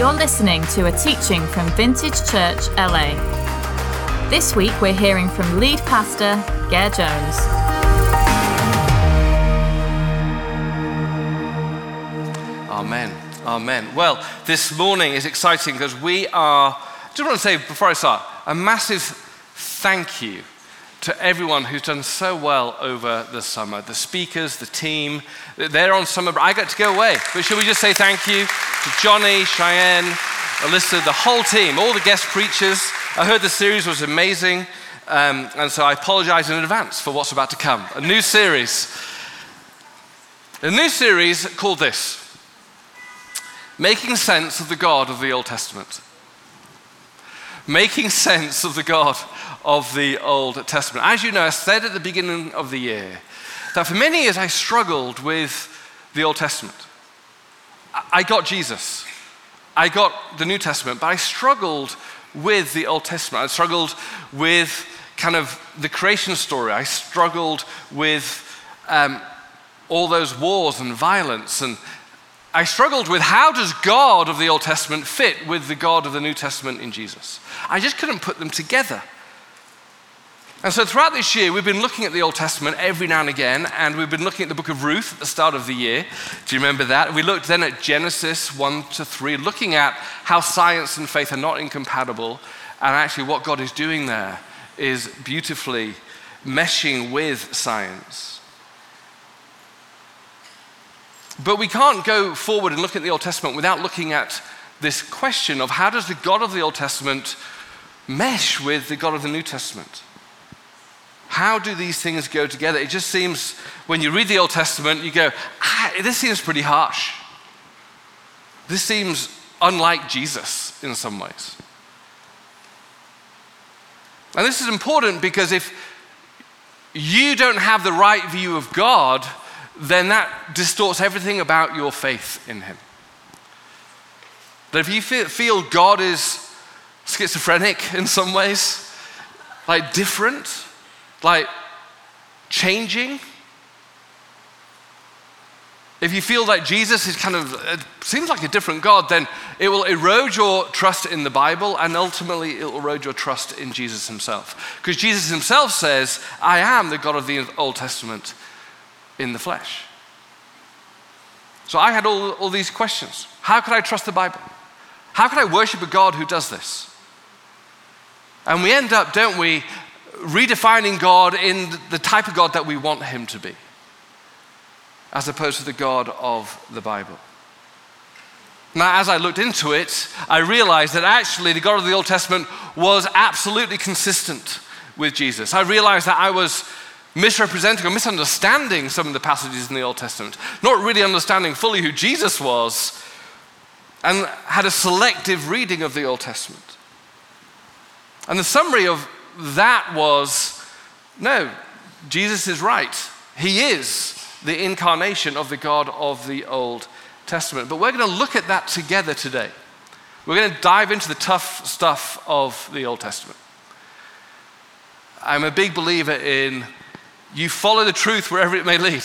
You're listening to a teaching from Vintage Church LA. This week we're hearing from lead pastor Ger Jones. Amen. Amen. Well, this morning is exciting because we are, just want to say before I start, a massive thank you to everyone who's done so well over the summer. The speakers, the team, they're on summer. I got to go away. But should we just say thank you to Johnny, Cheyenne, Alyssa, the whole team, all the guest preachers. I heard the series was amazing. Um, and so I apologize in advance for what's about to come. A new series. A new series called this Making Sense of the God of the Old Testament. Making sense of the God of the Old Testament. As you know, I said at the beginning of the year that for many years I struggled with the Old Testament. I got Jesus, I got the New Testament, but I struggled with the Old Testament. I struggled with kind of the creation story. I struggled with um, all those wars and violence and I struggled with how does God of the Old Testament fit with the God of the New Testament in Jesus? I just couldn't put them together. And so throughout this year, we've been looking at the Old Testament every now and again, and we've been looking at the book of Ruth at the start of the year. Do you remember that? We looked then at Genesis 1 to 3, looking at how science and faith are not incompatible, and actually what God is doing there is beautifully meshing with science. But we can't go forward and look at the Old Testament without looking at this question of how does the God of the Old Testament mesh with the God of the New Testament? How do these things go together? It just seems, when you read the Old Testament, you go, ah, this seems pretty harsh. This seems unlike Jesus in some ways. And this is important because if you don't have the right view of God, then that distorts everything about your faith in Him. That if you feel God is schizophrenic in some ways, like different, like changing. If you feel like Jesus is kind of, it seems like a different God, then it will erode your trust in the Bible and ultimately it will erode your trust in Jesus himself. Because Jesus himself says, I am the God of the Old Testament in the flesh. So I had all, all these questions. How could I trust the Bible? How could I worship a God who does this? And we end up, don't we, redefining God in the type of God that we want Him to be, as opposed to the God of the Bible. Now, as I looked into it, I realized that actually the God of the Old Testament was absolutely consistent with Jesus. I realized that I was misrepresenting or misunderstanding some of the passages in the Old Testament, not really understanding fully who Jesus was, and had a selective reading of the Old Testament. And the summary of that was no, Jesus is right. He is the incarnation of the God of the Old Testament. But we're going to look at that together today. We're going to dive into the tough stuff of the Old Testament. I'm a big believer in you follow the truth wherever it may lead.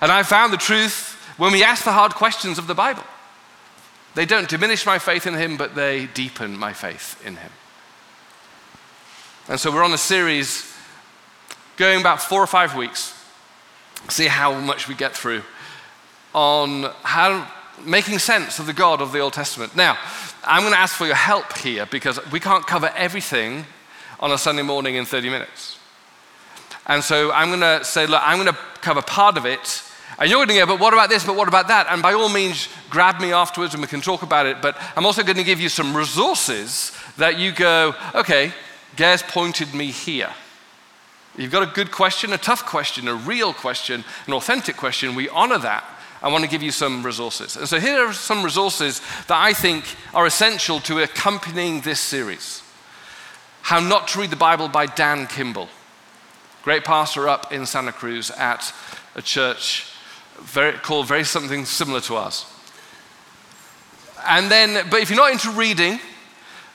And I found the truth when we ask the hard questions of the Bible. They don't diminish my faith in Him, but they deepen my faith in Him. And so we're on a series going about four or five weeks, see how much we get through, on how making sense of the God of the Old Testament. Now, I'm going to ask for your help here because we can't cover everything on a Sunday morning in 30 minutes. And so I'm going to say, look, I'm going to cover part of it. And you're going to go, but what about this? But what about that? And by all means, grab me afterwards and we can talk about it. But I'm also going to give you some resources that you go, okay, Ger's pointed me here. You've got a good question, a tough question, a real question, an authentic question. We honor that. I want to give you some resources. And so here are some resources that I think are essential to accompanying this series. How Not to Read the Bible by Dan Kimball. Great pastor up in Santa Cruz at a church very, called very something similar to ours. And then, but if you're not into reading,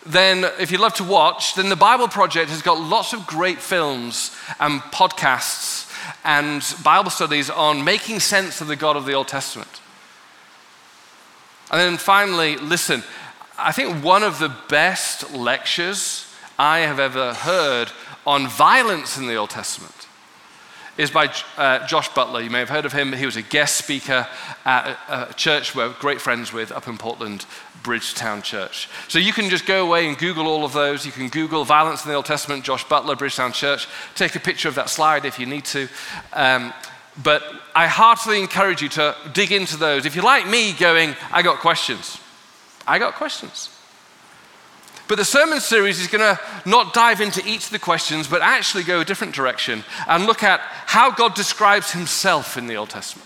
then if you love to watch, then the Bible Project has got lots of great films and podcasts and Bible studies on making sense of the God of the Old Testament. And then finally, listen, I think one of the best lectures I have ever heard on violence in the Old Testament is by uh, Josh Butler. You may have heard of him. He was a guest speaker at a, a church we're great friends with up in Portland, Bridgetown Church. So you can just go away and Google all of those. You can Google violence in the Old Testament, Josh Butler, Bridgetown Church. Take a picture of that slide if you need to. Um, but I heartily encourage you to dig into those. If you're like me, going, I got questions. I got questions. But the sermon series is going to not dive into each of the questions, but actually go a different direction and look at how God describes himself in the Old Testament.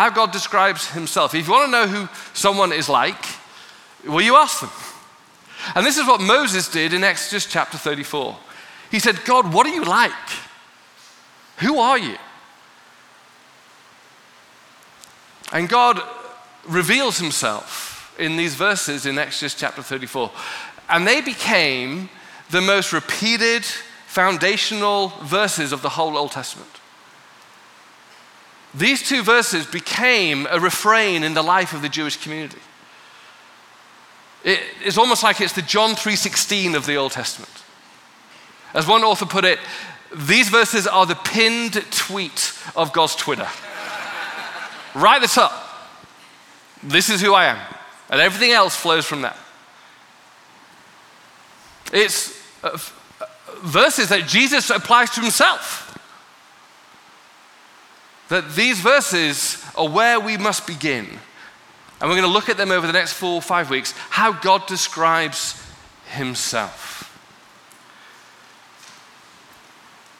How God describes himself. If you want to know who someone is like, well, you ask them. And this is what Moses did in Exodus chapter 34. He said, God, what are you like? Who are you? And God reveals himself in these verses in Exodus chapter 34. And they became the most repeated foundational verses of the whole Old Testament. These two verses became a refrain in the life of the Jewish community. It, it's almost like it's the John 3:16 of the Old Testament. As one author put it, these verses are the pinned tweet of God's Twitter. at the top. This is who I am. And everything else flows from that. It's uh, verses that Jesus applies to himself. That these verses are where we must begin. And we're going to look at them over the next four or five weeks how God describes himself.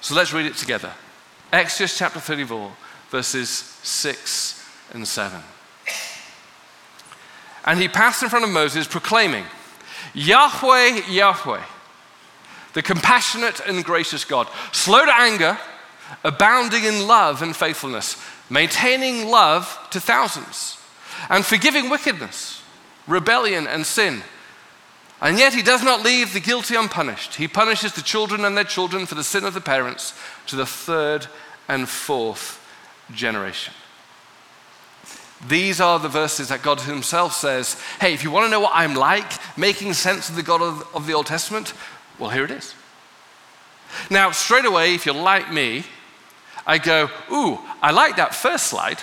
So let's read it together. Exodus chapter 34, verses 6 and 7. And he passed in front of Moses, proclaiming, Yahweh, Yahweh, the compassionate and gracious God, slow to anger, abounding in love and faithfulness, maintaining love to thousands, and forgiving wickedness, rebellion, and sin and yet he does not leave the guilty unpunished. He punishes the children and their children for the sin of the parents to the third and fourth generation. These are the verses that God Himself says, hey, if you want to know what I'm like, making sense of the God of, of the Old Testament, well, here it is. Now, straight away, if you're like me, I go, ooh, I like that first slide.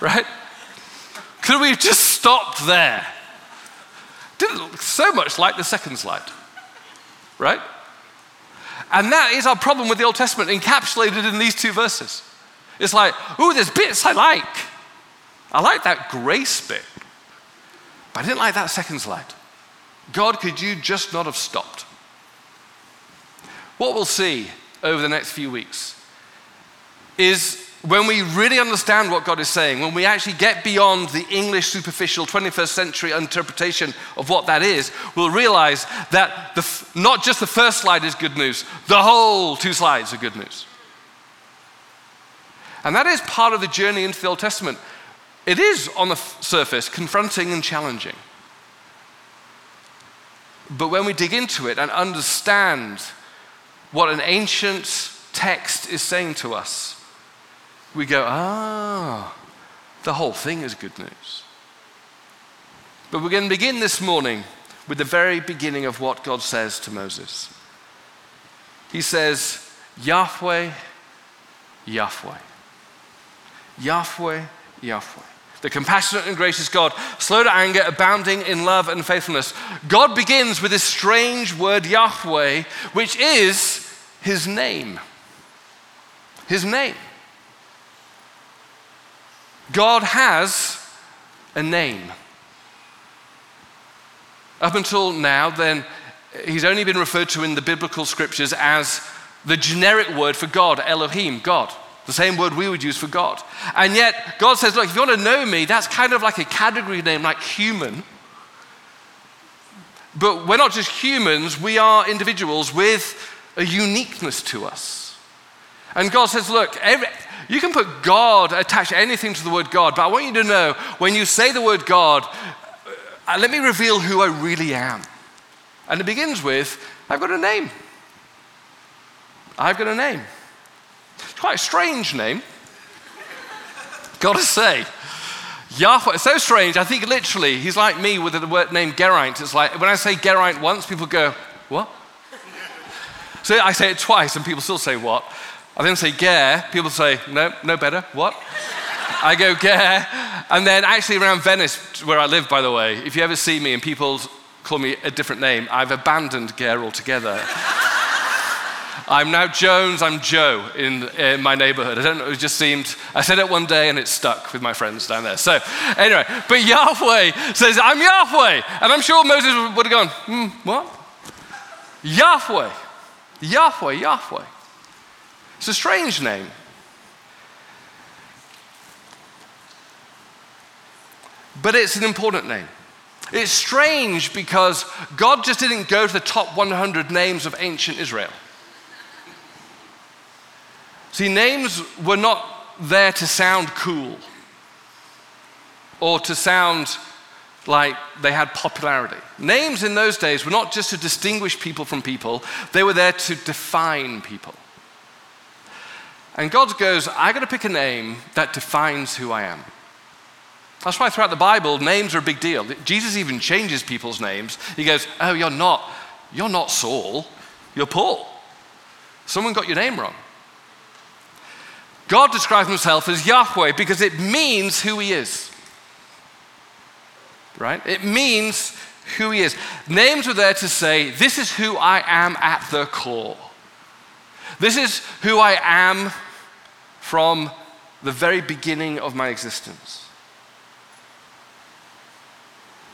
right? Could we have just stopped there? Didn't look so much like the second slide, right? And that is our problem with the Old Testament, encapsulated in these two verses. It's like, ooh, there's bits I like. I like that grace bit, but I didn't like that second slide. God, could you just not have stopped? What we'll see over the next few weeks is when we really understand what God is saying, when we actually get beyond the English superficial 21st century interpretation of what that is, we'll realize that the, not just the first slide is good news, the whole two slides are good news. And that is part of the journey into the Old Testament. It is, on the surface, confronting and challenging. But when we dig into it and understand what an ancient text is saying to us, we go, ah, the whole thing is good news. But we're going to begin this morning with the very beginning of what God says to Moses. He says, Yahweh, Yahweh. Yahweh, Yahweh. The compassionate and gracious God, slow to anger, abounding in love and faithfulness. God begins with this strange word, Yahweh, which is his name. His name. God has a name. Up until now, then, he's only been referred to in the biblical scriptures as the generic word for God, Elohim, God. The same word we would use for God. And yet, God says, look, if you want to know me, that's kind of like a category name, like human. But we're not just humans, we are individuals with a uniqueness to us. And God says, look, every, you can put God, attach anything to the word God, but I want you to know when you say the word God, uh, let me reveal who I really am. And it begins with, I've got a name. I've got a name. Quite a strange name, gotta say. Yahweh, so strange. I think literally, he's like me with the word name Geraint. It's like when I say Geraint once, people go, What? so I say it twice, and people still say, What? I then say Ger, people say, No, no better. What? I go Ger. And then actually around Venice, where I live, by the way, if you ever see me and people call me a different name, I've abandoned Ger altogether. I'm now Jones, I'm Joe in, in, my neighborhood. I don't know, it just seemed, I said it one day and it stuck with my friends down there. So, anyway, but Yahweh says, I'm Yahweh. And I'm sure Moses would have gone, hmm, what? Yahweh, Yahweh, Yahweh. It's a strange name. But it's an important name. It's strange because God just didn't go to the top 100 names of ancient Israel. See, names were not there to sound cool or to sound like they had popularity. Names in those days were not just to distinguish people from people, they were there to define people. And God goes, I got to pick a name that defines who I am. That's why throughout the Bible, names are a big deal. Jesus even changes people's names. He goes, Oh, you're not, you're not Saul, you're Paul. Someone got your name wrong. God describes himself as Yahweh because it means who he is. Right? It means who he is. Names were there to say, This is who I am at the core. This is who I am from the very beginning of my existence.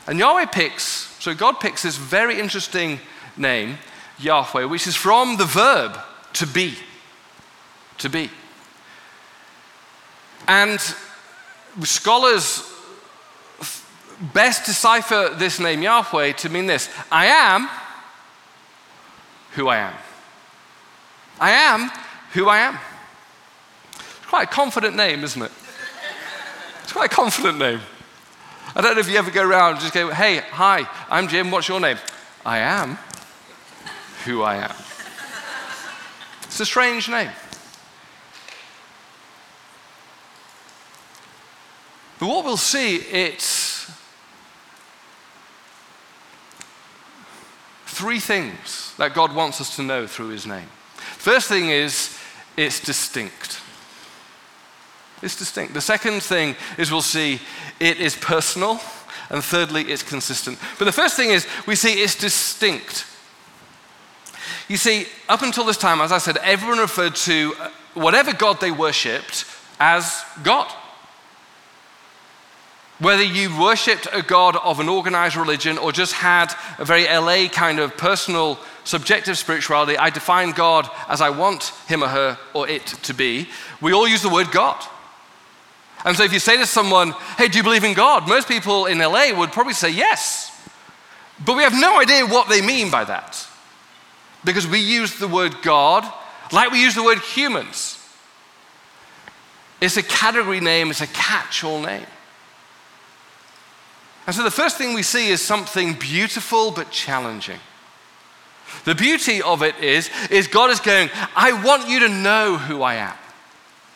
And Yahweh picks, so God picks this very interesting name, Yahweh, which is from the verb to be. To be. And scholars best decipher this name Yahweh to mean this I am who I am. I am who I am. It's quite a confident name, isn't it? It's quite a confident name. I don't know if you ever go around and just go, hey, hi, I'm Jim, what's your name? I am who I am. It's a strange name. But what we'll see, it's three things that God wants us to know through his name. First thing is, it's distinct. It's distinct. The second thing is we'll see it is personal. And thirdly, it's consistent. But the first thing is we see it's distinct. You see, up until this time, as I said, everyone referred to whatever God they worshipped as God. Whether you worshipped a God of an organized religion or just had a very LA kind of personal, subjective spirituality, I define God as I want him or her or it to be, we all use the word God. And so if you say to someone, hey, do you believe in God? Most people in LA would probably say yes. But we have no idea what they mean by that. Because we use the word God like we use the word humans. It's a category name, it's a catch all name. And so the first thing we see is something beautiful but challenging. The beauty of it is, is God is going, I want you to know who I am.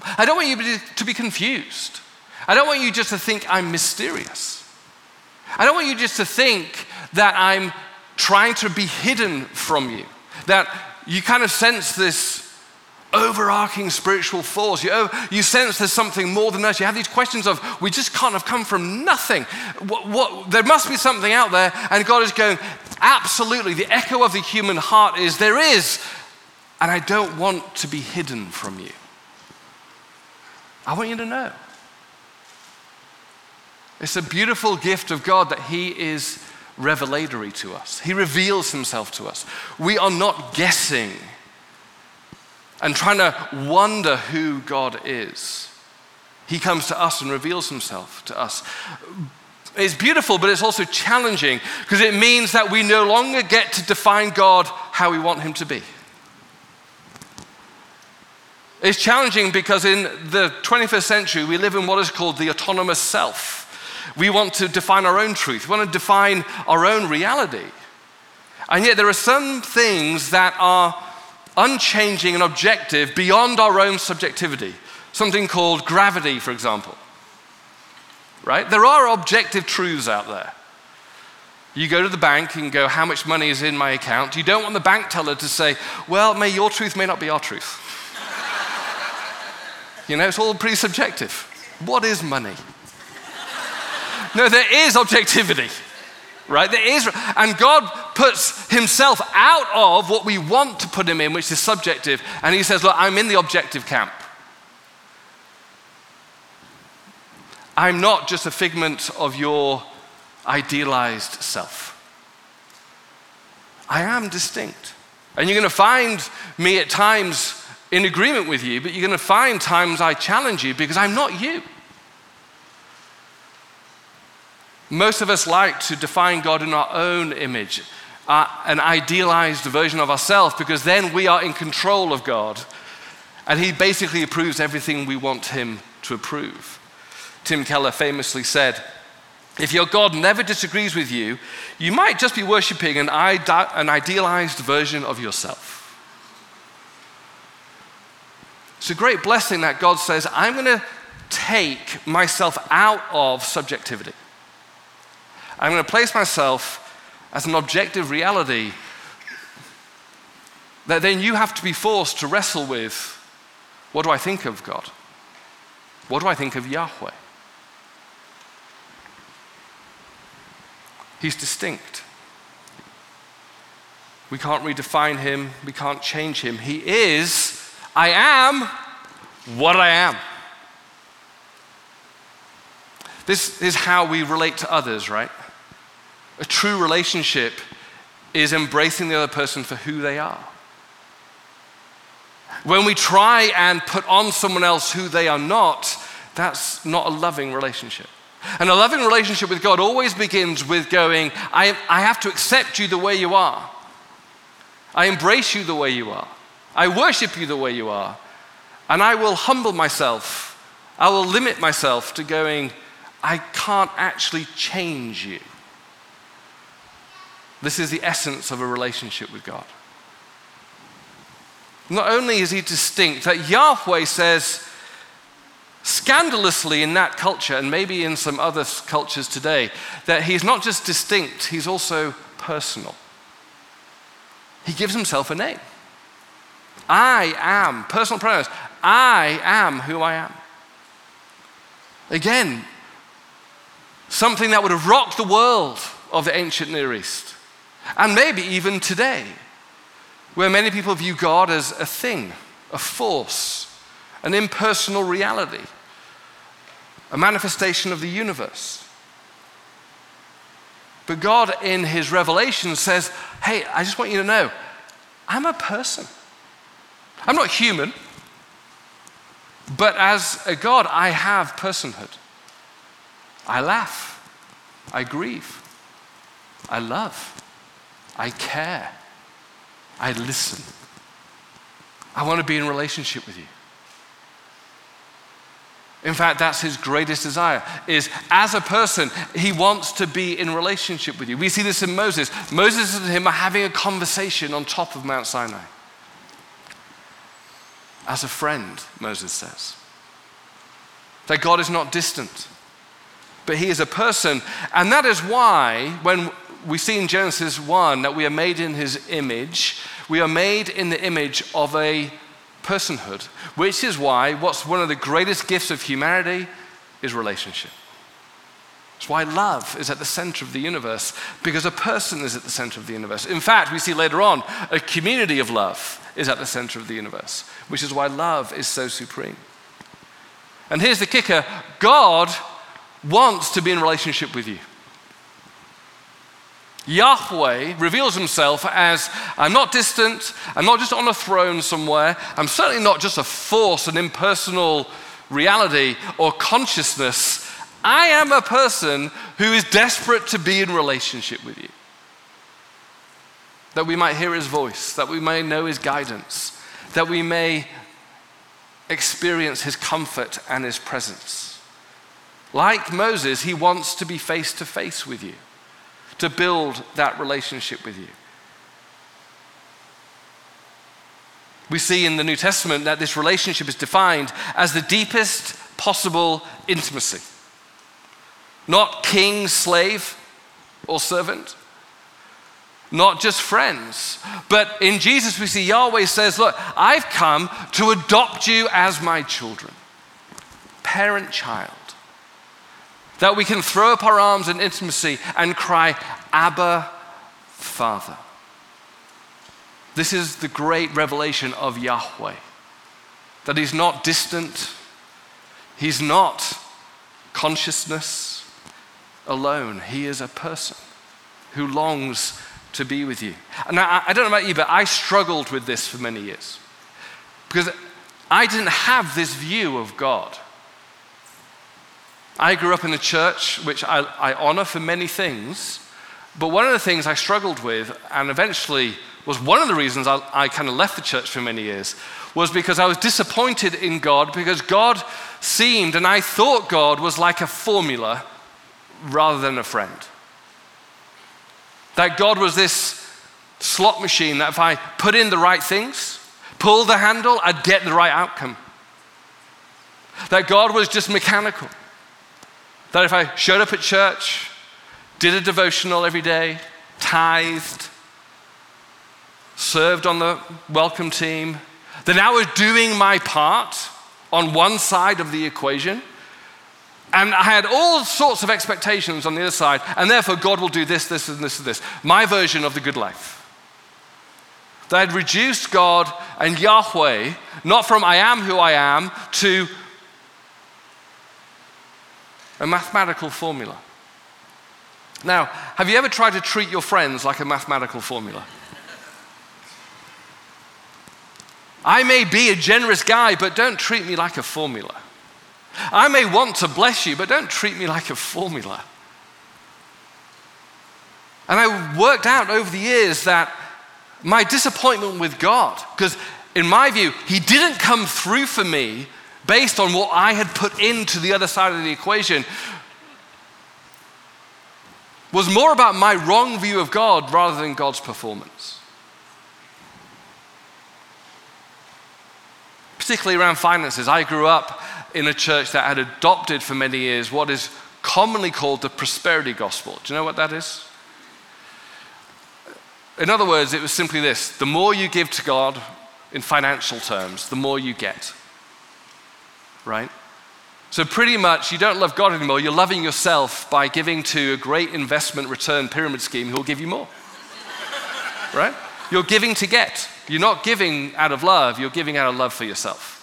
I don't want you to be confused. I don't want you just to think I'm mysterious. I don't want you just to think that I'm trying to be hidden from you, that you kind of sense this overarching spiritual force. You, you sense there's something more than us. You have these questions of, we just can't have come from nothing. What, what, there must be something out there. And God is going, absolutely. The echo of the human heart is, there is. And I don't want to be hidden from you. I want you to know. It's a beautiful gift of God that He is revelatory to us. He reveals Himself to us. We are not guessing and trying to wonder who God is. He comes to us and reveals himself to us. It's beautiful, but it's also challenging because it means that we no longer get to define God how we want him to be. It's challenging because in the 21st century, we live in what is called the autonomous self. We want to define our own truth, we want to define our own reality. And yet, there are some things that are unchanging and objective beyond our own subjectivity. Something called gravity, for example. right? There are objective truths out there. You go to the bank and go, How much money is in my account? You don't want the bank teller to say, Well, may your truth may not be our truth. you know, it's all pretty subjective. What is money? no, there is objectivity, right? There is, and God puts himself out of what we want to put him in, which is subjective, and he says, Look, I'm in the objective camp. I'm not just a figment of your idealized self. I am distinct. And you're going to find me at times in agreement with you, but you're going to find times I challenge you because I'm not you. Most of us like to define God in our own image, uh, an idealized version of ourselves, because then we are in control of God. And He basically approves everything we want Him to approve. Tim Keller famously said, if your God never disagrees with you, you might just be worshiping an, ide- an idealized version of yourself. It's a great blessing that God says, I'm going to take myself out of subjectivity. I'm going to place myself as an objective reality that then you have to be forced to wrestle with what do I think of God? What do I think of Yahweh? He's distinct. We can't redefine him, we can't change him. He is, I am what I am. This is how we relate to others, right? A true relationship is embracing the other person for who they are. When we try and put on someone else who they are not, that's not a loving relationship. And a loving relationship with God always begins with going, I, I have to accept you the way you are. I embrace you the way you are. I worship you the way you are. And I will humble myself. I will limit myself to going, I can't actually change you. This is the essence of a relationship with God. Not only is he distinct, that Yahweh says, scandalously in that culture, and maybe in some other cultures today, that he's not just distinct, he's also personal. He gives himself a name. I am, personal pronouns, I am who I am. Again, something that would have rocked the world of the ancient Near East, and maybe even today, where many people view God as a thing, a force, an impersonal reality, a manifestation of the universe. But God, in His revelation, says, Hey, I just want you to know, I'm a person. I'm not human, but as a God, I have personhood. I laugh, I grieve, I love, I care, I listen. I want to be in relationship with you. In fact, that's his greatest desire is as a person, he wants to be in relationship with you. We see this in Moses. Moses and him are having a conversation on top of Mount Sinai. As a friend, Moses says. That God is not distant, but he is a person. And that is why, when we see in Genesis 1 that we are made in his image, we are made in the image of a personhood, which is why what's one of the greatest gifts of humanity is relationship. It's why love is at the center of the universe, because a person is at the center of the universe. In fact, we see later on, a community of love is at the center of the universe, which is why love is so supreme. And here's the kicker God wants to be in relationship with you. Yahweh reveals himself as I'm not distant, I'm not just on a throne somewhere, I'm certainly not just a force, an impersonal reality or consciousness. I am a person who is desperate to be in relationship with you. That we might hear his voice, that we may know his guidance, that we may experience his comfort and his presence. Like Moses, he wants to be face to face with you to build that relationship with you. We see in the New Testament that this relationship is defined as the deepest possible intimacy. not king, slave, or servant, not just friends. But in Jesus, we see Yahweh says, Look, I've come to adopt you as my children, parent child. That we can throw up our arms in intimacy and cry, Abba, Father. This is the great revelation of Yahweh that He's not distant, He's not consciousness alone. He is a person who longs to be with you. Now, I don't know about you, but I struggled with this for many years because I didn't have this view of God. I grew up in a church which I, I honor for many things, but one of the things I struggled with, and eventually was one of the reasons I, I kind of left the church for many years, was because I was disappointed in God because God seemed, and I thought God was like a formula rather than a friend. That God was this slot machine that if I put in the right things, pull the handle, I'd get the right outcome. That God was just mechanical. That if I showed up at church, did a devotional every day, tithed, served on the welcome team, then I was doing my part on one side of the equation. And I had all sorts of expectations on the other side, and therefore God will do this, this, and this, and this. My version of the good life. That had reduced God and Yahweh, not from I am who I am, to a mathematical formula. Now, have you ever tried to treat your friends like a mathematical formula? I may be a generous guy, but don't treat me like a formula. I may want to bless you, but don't treat me like a formula. And I worked out over the years that my disappointment with God, because in my view, He didn't come through for me based on what I had put into the other side of the equation, was more about my wrong view of God rather than God's performance. particularly around finances. I grew up in a church that had adopted for many years what is commonly called the prosperity gospel. Do you know what that is? In other words, it was simply this the more you give to God in financial terms, the more you get. Right? So, pretty much, you don't love God anymore. You're loving yourself by giving to a great investment return pyramid scheme who will give you more. right? You're giving to get. You're not giving out of love, you're giving out of love for yourself.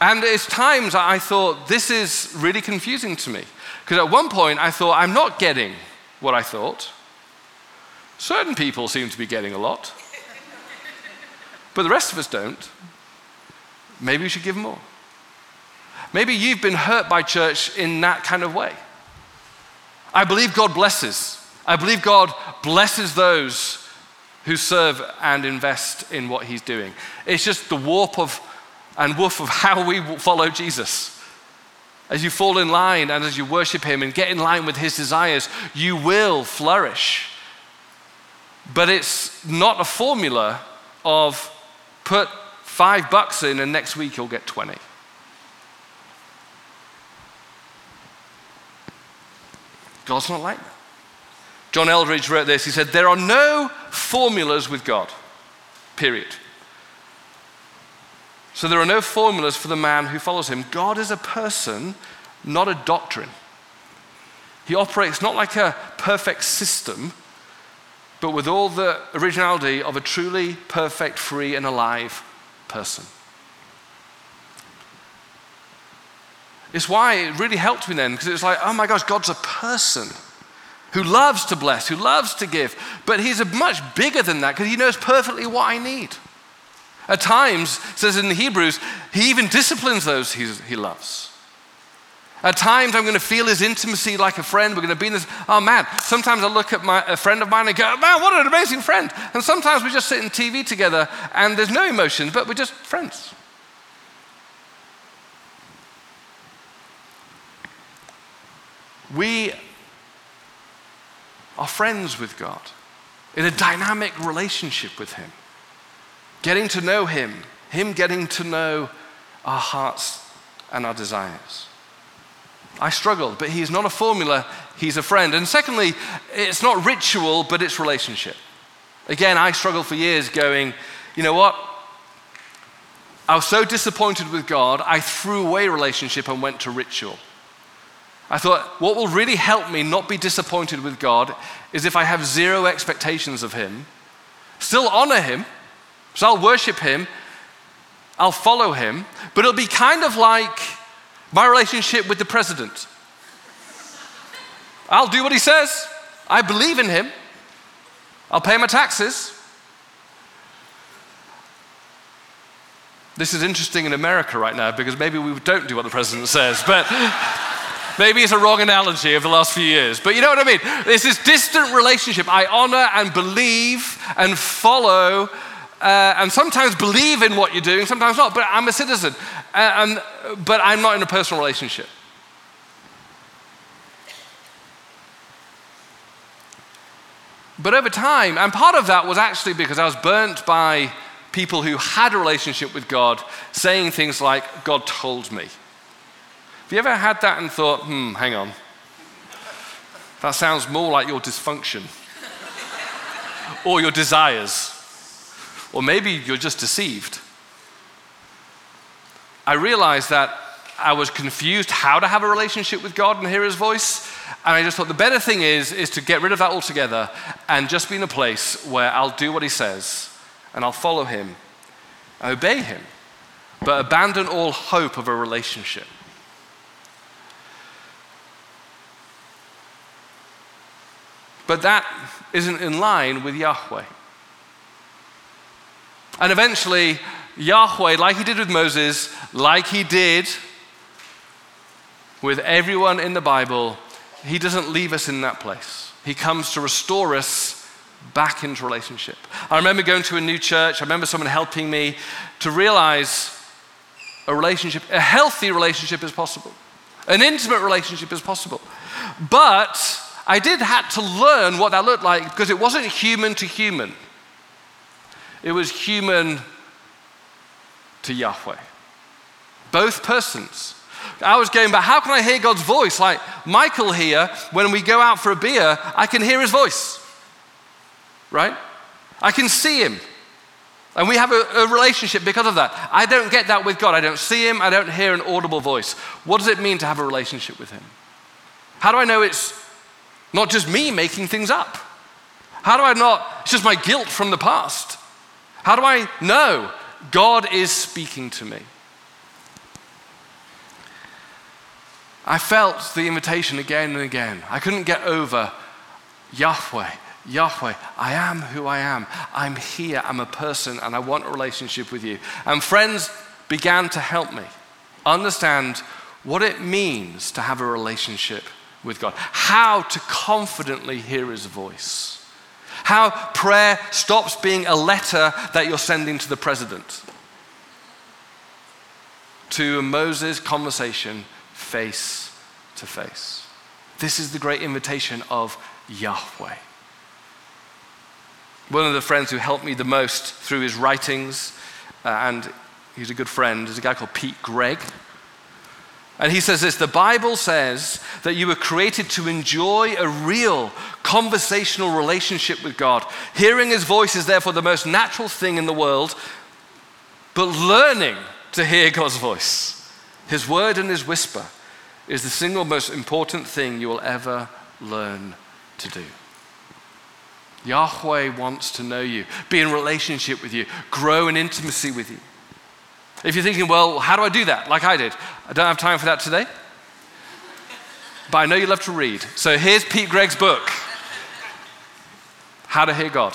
And it's times I thought, this is really confusing to me. Because at one point I thought, I'm not getting what I thought. Certain people seem to be getting a lot, but the rest of us don't. Maybe we should give more. Maybe you've been hurt by church in that kind of way. I believe God blesses. I believe God blesses those who serve and invest in what he's doing. It's just the warp of and woof of how we follow Jesus. As you fall in line and as you worship him and get in line with his desires, you will flourish. But it's not a formula of put five bucks in and next week you'll get 20. God's not like that. John Eldredge wrote this. He said, There are no formulas with God, period. So there are no formulas for the man who follows him. God is a person, not a doctrine. He operates not like a perfect system, but with all the originality of a truly perfect, free, and alive person. It's why it really helped me then, because it's like, oh my gosh, God's a person who loves to bless, who loves to give. But he's a much bigger than that because he knows perfectly what I need. At times, says in the Hebrews, he even disciplines those he loves. At times, I'm going to feel his intimacy like a friend. We're going to be in this. Oh man! Sometimes I look at my, a friend of mine and go, "Man, what an amazing friend!" And sometimes we just sit in TV together and there's no emotions, but we're just friends. We are friends with God, in a dynamic relationship with Him, getting to know Him, Him getting to know our hearts and our desires. I struggled, but he's not a formula, he's a friend. And secondly, it's not ritual, but it's relationship. Again, I struggled for years going, you know what? I was so disappointed with God, I threw away relationship and went to ritual. I thought, what will really help me not be disappointed with God is if I have zero expectations of Him, still honor Him, so I'll worship Him, I'll follow Him, but it'll be kind of like my relationship with the president. I'll do what He says, I believe in Him, I'll pay my taxes. This is interesting in America right now because maybe we don't do what the president says, but. Maybe it's a wrong analogy of the last few years, but you know what I mean? There's this distant relationship. I honor and believe and follow, uh, and sometimes believe in what you're doing, sometimes not, but I'm a citizen. Uh, and, but I'm not in a personal relationship. But over time, and part of that was actually because I was burnt by people who had a relationship with God saying things like, God told me. Have you ever had that and thought, hmm, hang on? That sounds more like your dysfunction or your desires. Or maybe you're just deceived. I realized that I was confused how to have a relationship with God and hear His voice. And I just thought the better thing is, is to get rid of that altogether and just be in a place where I'll do what He says and I'll follow Him, obey Him, but abandon all hope of a relationship. But that isn't in line with Yahweh. And eventually, Yahweh, like he did with Moses, like he did with everyone in the Bible, he doesn't leave us in that place. He comes to restore us back into relationship. I remember going to a new church, I remember someone helping me to realize a relationship, a healthy relationship is possible. An intimate relationship is possible. But I did have to learn what that looked like because it wasn't human to human. It was human to Yahweh. Both persons. I was going, but how can I hear God's voice? Like Michael here, when we go out for a beer, I can hear his voice. Right? I can see him. And we have a, a, relationship because of that. I don't get that with God. I don't see him. I don't hear an audible voice. What does it mean to have a relationship with him? How do I know it's not just me making things up. How do I not? It's just my guilt from the past. How do I know God is speaking to me? I felt the invitation again and again. I couldn't get over Yahweh, Yahweh, I am who I am. I'm here. I'm a person and I want a relationship with you. And friends began to help me understand what it means to have a relationship with God, how to confidently hear His voice, how prayer stops being a letter that you're sending to the president, to Moses conversation face to face. This is the great invitation of Yahweh. One of the friends who helped me the most through his writings, uh, and he's a good friend, is a guy called Pete Greig. And he says this the Bible says that you were created to enjoy a real conversational relationship with God. Hearing his voice is therefore the most natural thing in the world, but learning to hear God's voice, his word and his whisper, is the single most important thing you will ever learn to do. Yahweh wants to know you, be in relationship with you, grow in intimacy with you. If you're thinking, well, how do I do that? Like I did. I don't have time for that today. But I know you love to read. So here's Pete Greig's book How to Hear God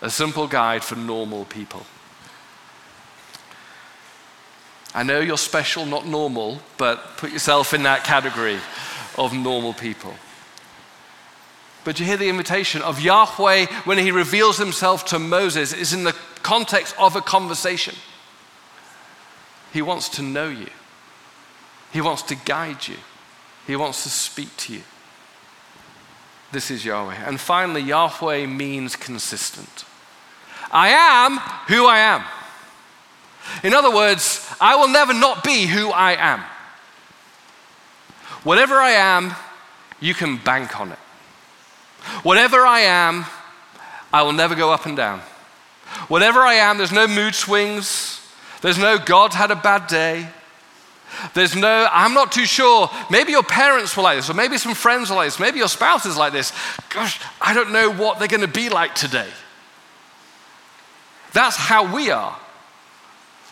A Simple Guide for Normal People. I know you're special, not normal, but put yourself in that category of normal people. But you hear the invitation of Yahweh when he reveals himself to Moses is in the context of a conversation. He wants to know you, He wants to guide you, He wants to speak to you. This is Yahweh. And finally, Yahweh means consistent. I am who I am. In other words, I will never not be who I am. Whatever I am, you can bank on it. Whatever I am, I will never go up and down. Whatever I am, there's no mood swings. There's no God had a bad day. There's no, I'm not too sure. Maybe your parents were like this, or maybe some friends were like this, maybe your spouse is like this. Gosh, I don't know what they're going to be like today. That's how we are.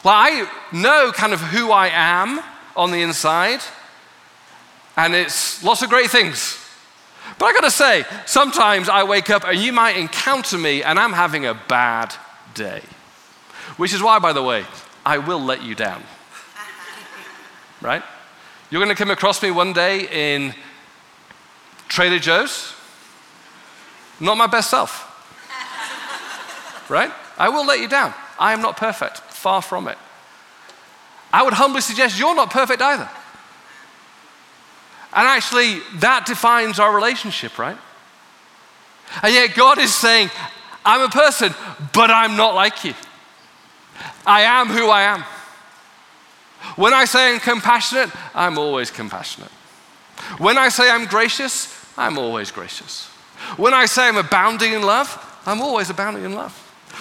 Well, I know kind of who I am on the inside, and it's lots of great things. But I gotta say, sometimes I wake up and you might encounter me and I'm having a bad day. Which is why, by the way, I will let you down. right? You're gonna come across me one day in Trader Joe's, not my best self. right? I will let you down. I am not perfect, far from it. I would humbly suggest you're not perfect either. And actually, that defines our relationship, right? And yet, God is saying, I'm a person, but I'm not like you. I am who I am. When I say I'm compassionate, I'm always compassionate. When I say I'm gracious, I'm always gracious. When I say I'm abounding in love, I'm always abounding in love.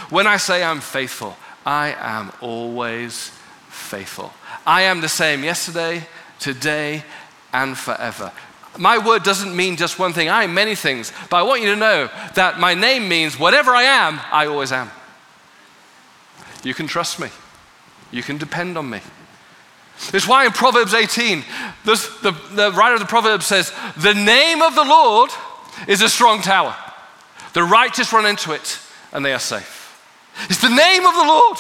When I say I'm faithful, I am always faithful. I am the same yesterday, today, and forever. My word doesn't mean just one thing, I am many things, but I want you to know that my name means whatever I am, I always am. You can trust me, you can depend on me. It's why in Proverbs 18, this, the, the writer of the Proverbs says, The name of the Lord is a strong tower. The righteous run into it and they are safe. It's the name of the Lord.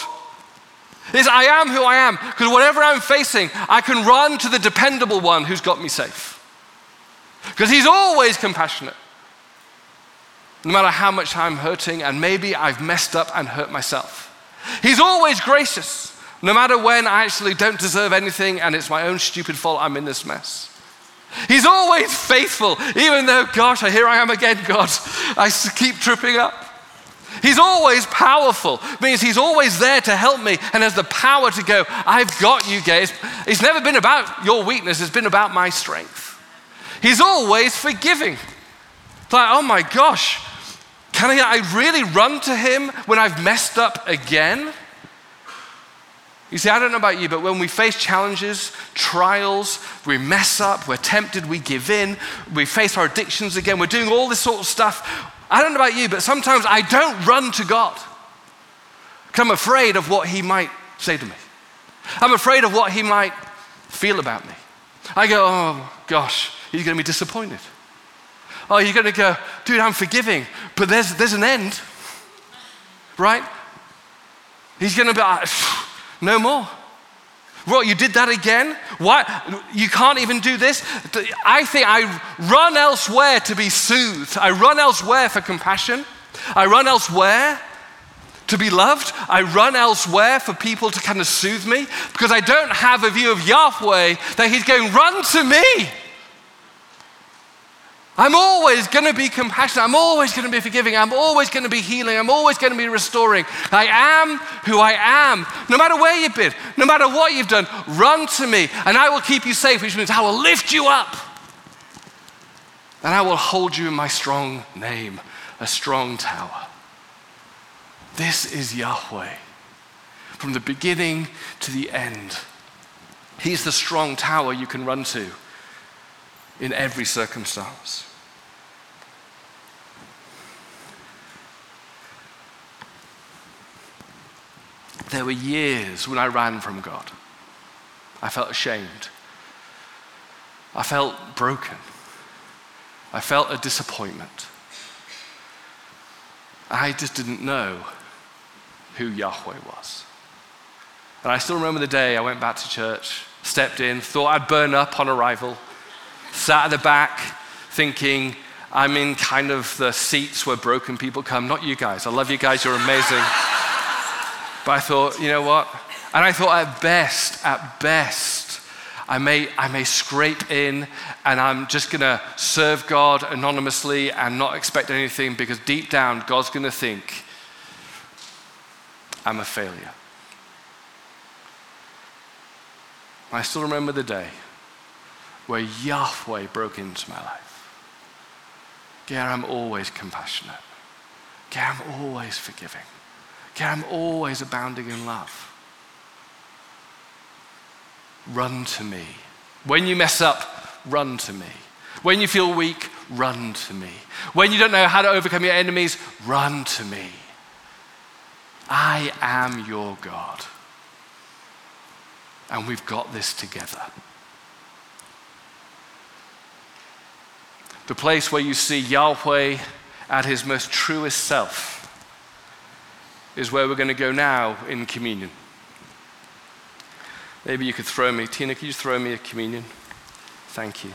Is I am who I am. Because whatever I'm facing, I can run to the dependable one who's got me safe. Because he's always compassionate. No matter how much I'm hurting, and maybe I've messed up and hurt myself. He's always gracious, no matter when I actually don't deserve anything and it's my own stupid fault I'm in this mess. He's always faithful, even though, gosh, here I am again, God. I keep tripping up. He's always powerful, means he's always there to help me and has the power to go, I've got you, guys. It's never been about your weakness, it's been about my strength. He's always forgiving. It's like, oh my gosh, can I, I really run to him when I've messed up again? You see, I don't know about you, but when we face challenges, trials, we mess up, we're tempted, we give in, we face our addictions again, we're doing all this sort of stuff. I don't know about you, but sometimes I don't run to God because I'm afraid of what He might say to me. I'm afraid of what He might feel about me. I go, oh gosh, He's going to be disappointed. Oh, you're going to go, dude, I'm forgiving, but there's, there's an end, right? He's going to be, like, no more. What, you did that again? What? You can't even do this? I think I run elsewhere to be soothed. I run elsewhere for compassion. I run elsewhere to be loved. I run elsewhere for people to kind of soothe me because I don't have a view of Yahweh that He's going, run to me. I'm always going to be compassionate. I'm always going to be forgiving. I'm always going to be healing. I'm always going to be restoring. I am who I am. No matter where you've been, no matter what you've done, run to me and I will keep you safe, which means I will lift you up. And I will hold you in my strong name, a strong tower. This is Yahweh from the beginning to the end. He's the strong tower you can run to in every circumstance. There were years when I ran from God. I felt ashamed. I felt broken. I felt a disappointment. I just didn't know who Yahweh was. And I still remember the day I went back to church, stepped in, thought I'd burn up on arrival, sat at the back thinking, I'm in kind of the seats where broken people come. Not you guys. I love you guys. You're amazing. But I thought, you know what? And I thought, at best, at best, I may, I may scrape in and I'm just going to serve God anonymously and not expect anything because deep down, God's going to think I'm a failure. I still remember the day where Yahweh broke into my life. God, I'm always compassionate. God, I'm always forgiving. I'm always abounding in love. Run to me. When you mess up, run to me. When you feel weak, run to me. When you don't know how to overcome your enemies, run to me. I am your God. And we've got this together. The place where you see Yahweh at his most truest self is where we're going to go now in communion. Maybe you could throw me, Tina, could you throw me a communion? Thank you.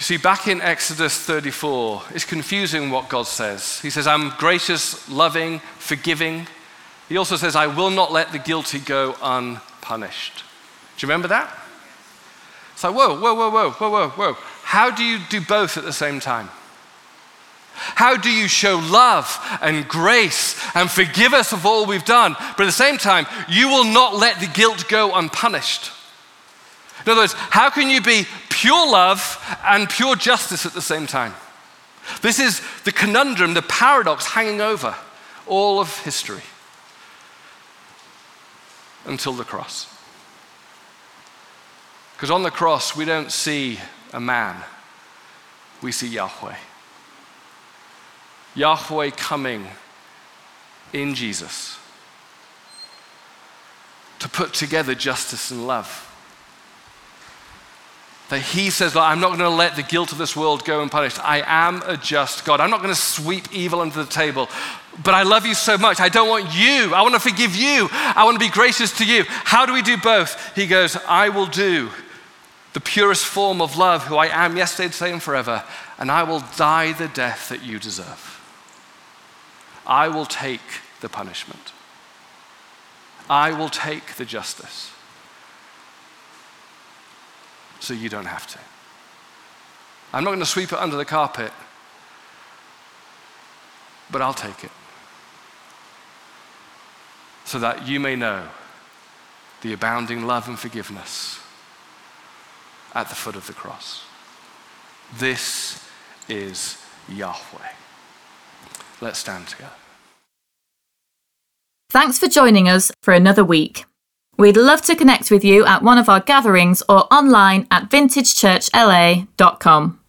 You see, back in Exodus 34, it's confusing what God says. He says, I'm gracious, loving, forgiving. He also says, I will not let the guilty go unpunished. Do you remember that? It's like, whoa, whoa, whoa, whoa, whoa, whoa, whoa. How do you do both at the same time? How do you show love and grace and forgive us of all we've done, but at the same time, you will not let the guilt go unpunished? In other words, how can you be pure love and pure justice at the same time? This is the conundrum, the paradox hanging over all of history until the cross. Because on the cross, we don't see a man, we see Yahweh. Yahweh coming in Jesus to put together justice and love. That he says, I'm not going to let the guilt of this world go unpunished. I am a just God. I'm not going to sweep evil under the table. But I love you so much. I don't want you. I want to forgive you. I want to be gracious to you. How do we do both? He goes, I will do the purest form of love, who I am yesterday, today, and forever, and I will die the death that you deserve. I will take the punishment. I will take the justice so you don't have to. I'm not going to sweep it under the carpet, but I'll take it so that you may know the abounding love and forgiveness at the foot of the cross. This is Yahweh. Let's stand together. Thanks for joining us for another week. We'd love to connect with you at one of our gatherings or online at vintagechurchla.com.